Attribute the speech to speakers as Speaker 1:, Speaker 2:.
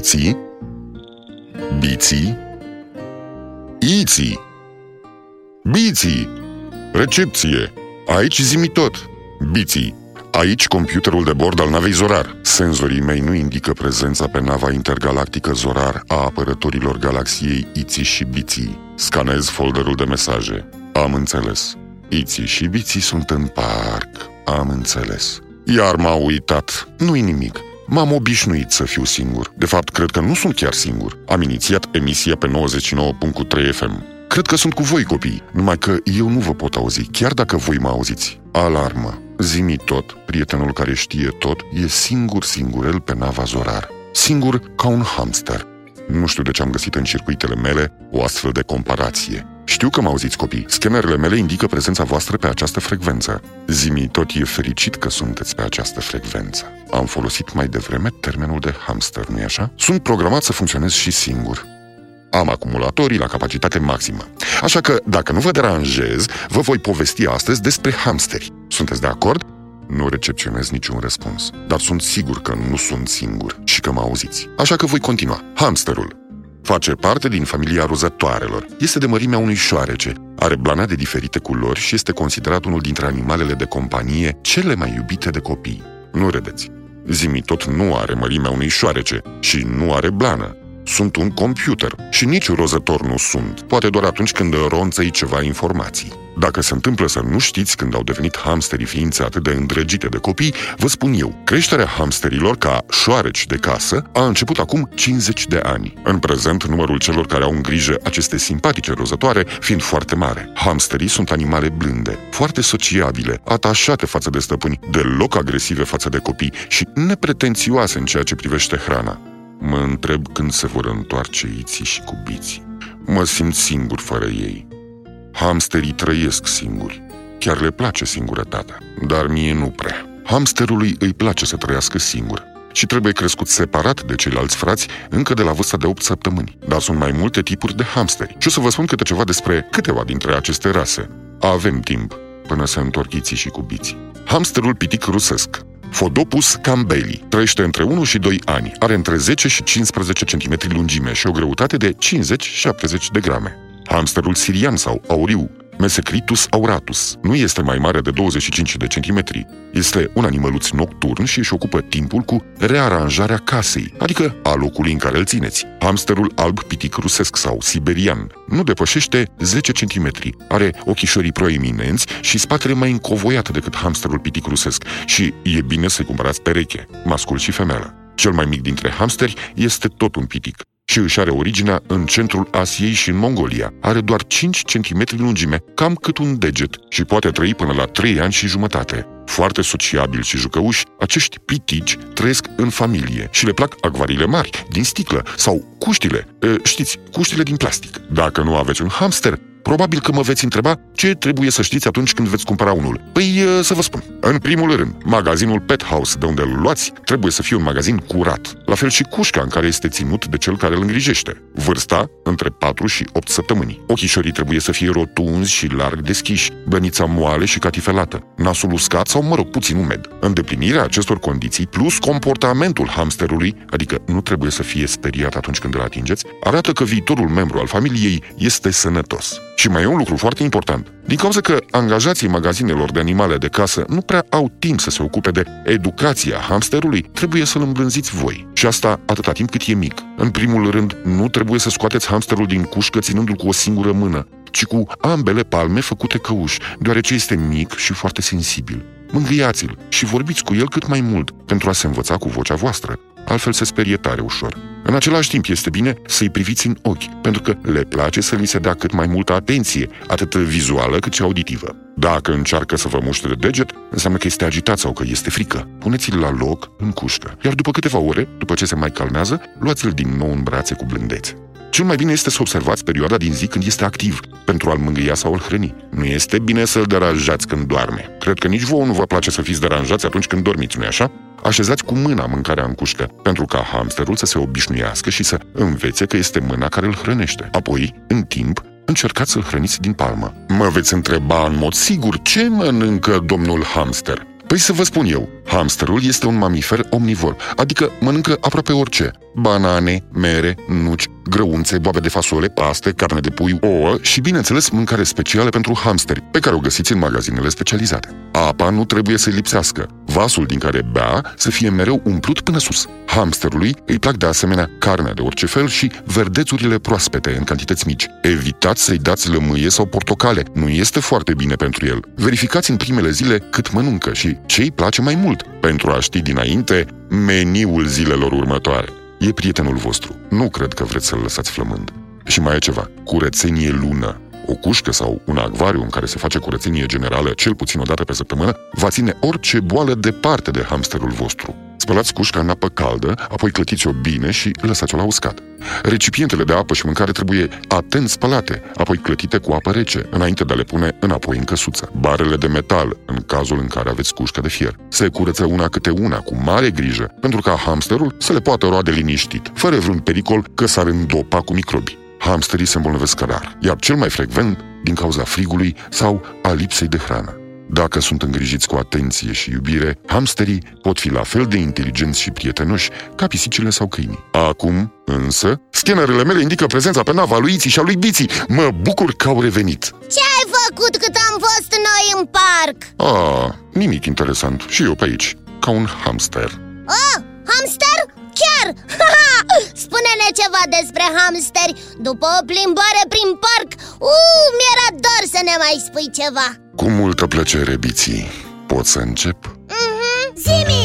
Speaker 1: Biții, biții, iții, biții, recepție, aici zimi tot, biții, Aici computerul de bord al navei Zorar. Senzorii mei nu indică prezența pe nava intergalactică Zorar a apărătorilor galaxiei Iții și Biții. Scanez folderul de mesaje. Am înțeles. Iții și Biții sunt în parc. Am înțeles. Iar m-a uitat. Nu-i nimic. M-am obișnuit să fiu singur. De fapt, cred că nu sunt chiar singur. Am inițiat emisia pe 99.3 FM. Cred că sunt cu voi, copii, numai că eu nu vă pot auzi, chiar dacă voi mă auziți. Alarmă! Zimi tot, prietenul care știe tot, e singur singurel pe nava Zorar. Singur ca un hamster. Nu știu de ce am găsit în circuitele mele o astfel de comparație. Știu că mă auziți copii. Scanerele mele indică prezența voastră pe această frecvență. Zimi tot e fericit că sunteți pe această frecvență. Am folosit mai devreme termenul de hamster, nu-i așa? Sunt programat să funcționez și singur. Am acumulatorii la capacitate maximă. Așa că, dacă nu vă deranjez, vă voi povesti astăzi despre hamsteri. Sunteți de acord? Nu recepționez niciun răspuns, dar sunt sigur că nu sunt singur și că mă auziți. Așa că voi continua. Hamsterul face parte din familia rozătoarelor. Este de mărimea unui șoarece, are blana de diferite culori și este considerat unul dintre animalele de companie cele mai iubite de copii. Nu râdeți. Zimi tot nu are mărimea unui șoarece și nu are blană sunt un computer și nici rozător nu sunt, poate doar atunci când ronțăi ceva informații. Dacă se întâmplă să nu știți când au devenit hamsterii ființe atât de îndrăgite de copii, vă spun eu, creșterea hamsterilor ca șoareci de casă a început acum 50 de ani. În prezent, numărul celor care au în grijă aceste simpatice rozătoare fiind foarte mare. Hamsterii sunt animale blânde, foarte sociabile, atașate față de stăpâni, deloc agresive față de copii și nepretențioase în ceea ce privește hrana. Mă întreb când se vor întoarce iții și cubiții. Mă simt singur fără ei. Hamsterii trăiesc singuri. Chiar le place singurătatea, dar mie nu prea. Hamsterului îi place să trăiască singur și trebuie crescut separat de ceilalți frați încă de la vârsta de 8 săptămâni. Dar sunt mai multe tipuri de hamsteri și o să vă spun câte ceva despre câteva dintre aceste rase. Avem timp până se întorc iții și cubiții. Hamsterul pitic rusesc Fodopus campbelli trăiește între 1 și 2 ani, are între 10 și 15 cm lungime și o greutate de 50-70 de grame. Hamsterul sirian sau auriu Mesecritus auratus. Nu este mai mare de 25 de centimetri. Este un animăluț nocturn și își ocupă timpul cu rearanjarea casei, adică a locului în care îl țineți. Hamsterul alb pitic rusesc sau siberian nu depășește 10 cm. Are ochișorii proeminenți și spatele mai încovoiat decât hamsterul pitic rusesc și e bine să-i cumpărați pereche, mascul și femeia. Cel mai mic dintre hamsteri este tot un pitic și își are originea în centrul Asiei și în Mongolia. Are doar 5 cm lungime, cam cât un deget, și poate trăi până la 3 ani și jumătate. Foarte sociabili și jucăuși, acești pitici trăiesc în familie și le plac acvariile mari, din sticlă, sau cuștile, știți, cuștile din plastic. Dacă nu aveți un hamster, Probabil că mă veți întreba ce trebuie să știți atunci când veți cumpăra unul. Păi să vă spun. În primul rând, magazinul Pet House de unde îl luați trebuie să fie un magazin curat. La fel și cușca în care este ținut de cel care îl îngrijește. Vârsta între 4 și 8 săptămâni. Ochișorii trebuie să fie rotunzi și larg deschiși, bănița moale și catifelată, nasul uscat sau, mă rog, puțin umed. Îndeplinirea acestor condiții plus comportamentul hamsterului, adică nu trebuie să fie speriat atunci când îl atingeți, arată că viitorul membru al familiei este sănătos. Și mai e un lucru foarte important. Din cauza că angajații magazinelor de animale de casă nu prea au timp să se ocupe de educația hamsterului, trebuie să-l îmblânziți voi. Și asta atâta timp cât e mic. În primul rând, nu trebuie să scoateți hamsterul din cușcă ținându-l cu o singură mână, ci cu ambele palme făcute căuși, deoarece este mic și foarte sensibil. Mângâiați-l și vorbiți cu el cât mai mult pentru a se învăța cu vocea voastră altfel se sperie tare ușor. În același timp, este bine să-i priviți în ochi, pentru că le place să li se dea cât mai multă atenție, atât vizuală cât și auditivă. Dacă încearcă să vă muște de deget, înseamnă că este agitat sau că este frică. Puneți-l la loc în cușcă, iar după câteva ore, după ce se mai calmează, luați-l din nou în brațe cu blândețe. Cel mai bine este să observați perioada din zi când este activ, pentru a-l mângâia sau a-l hrăni. Nu este bine să-l deranjați când doarme. Cred că nici vouă nu vă place să fiți deranjați atunci când dormiți, nu-i așa? Așezați cu mâna mâncarea în cușcă, pentru ca hamsterul să se obișnuiască și să învețe că este mâna care îl hrănește. Apoi, în timp, încercați să-l hrăniți din palmă. Mă veți întreba în mod sigur ce mănâncă domnul hamster. Păi să vă spun eu, hamsterul este un mamifer omnivor, adică mănâncă aproape orice. Banane, mere, nuci, grăunțe, boabe de fasole, paste, carne de pui, ouă și, bineînțeles, mâncare specială pentru hamsteri, pe care o găsiți în magazinele specializate. Apa nu trebuie să lipsească. Vasul din care bea să fie mereu umplut până sus. Hamsterului îi plac de asemenea carnea de orice fel și verdețurile proaspete în cantități mici. Evitați să-i dați lămâie sau portocale, nu este foarte bine pentru el. Verificați în primele zile cât mănâncă și ce îi place mai mult, pentru a ști dinainte meniul zilelor următoare. E prietenul vostru. Nu cred că vreți să-l lăsați flămând. Și mai e ceva. Curățenie lună. O cușcă sau un acvariu în care se face curățenie generală cel puțin o dată pe săptămână va ține orice boală departe de hamsterul vostru. Spălați cușca în apă caldă, apoi clătiți-o bine și lăsați-o la uscat. Recipientele de apă și mâncare trebuie atent spălate, apoi clătite cu apă rece, înainte de a le pune înapoi în căsuță. Barele de metal, în cazul în care aveți cușcă de fier. Se curăță una câte una, cu mare grijă, pentru ca hamsterul să le poată roade liniștit, fără vreun pericol că s-ar îndopa cu microbi. Hamsterii se îmbolnăvesc rar, iar cel mai frecvent din cauza frigului sau a lipsei de hrană. Dacă sunt îngrijiți cu atenție și iubire, hamsterii pot fi la fel de inteligenți și prietenoși ca pisicile sau câinii. Acum, însă, scanerele mele indică prezența pe nava lui Iții și a lui Biții. Mă bucur că au revenit.
Speaker 2: Ce ai făcut cât am fost noi în parc?
Speaker 1: Ah, nimic interesant. Și eu pe aici, ca un hamster.
Speaker 2: Oh, hamster? Chiar! Spune-ne ceva despre hamsteri După o plimbare prin parc uh, Mi-era dor să ne mai spui ceva
Speaker 1: Cu multă plăcere, Biții. Pot să încep?
Speaker 2: mm-hmm. Zimi!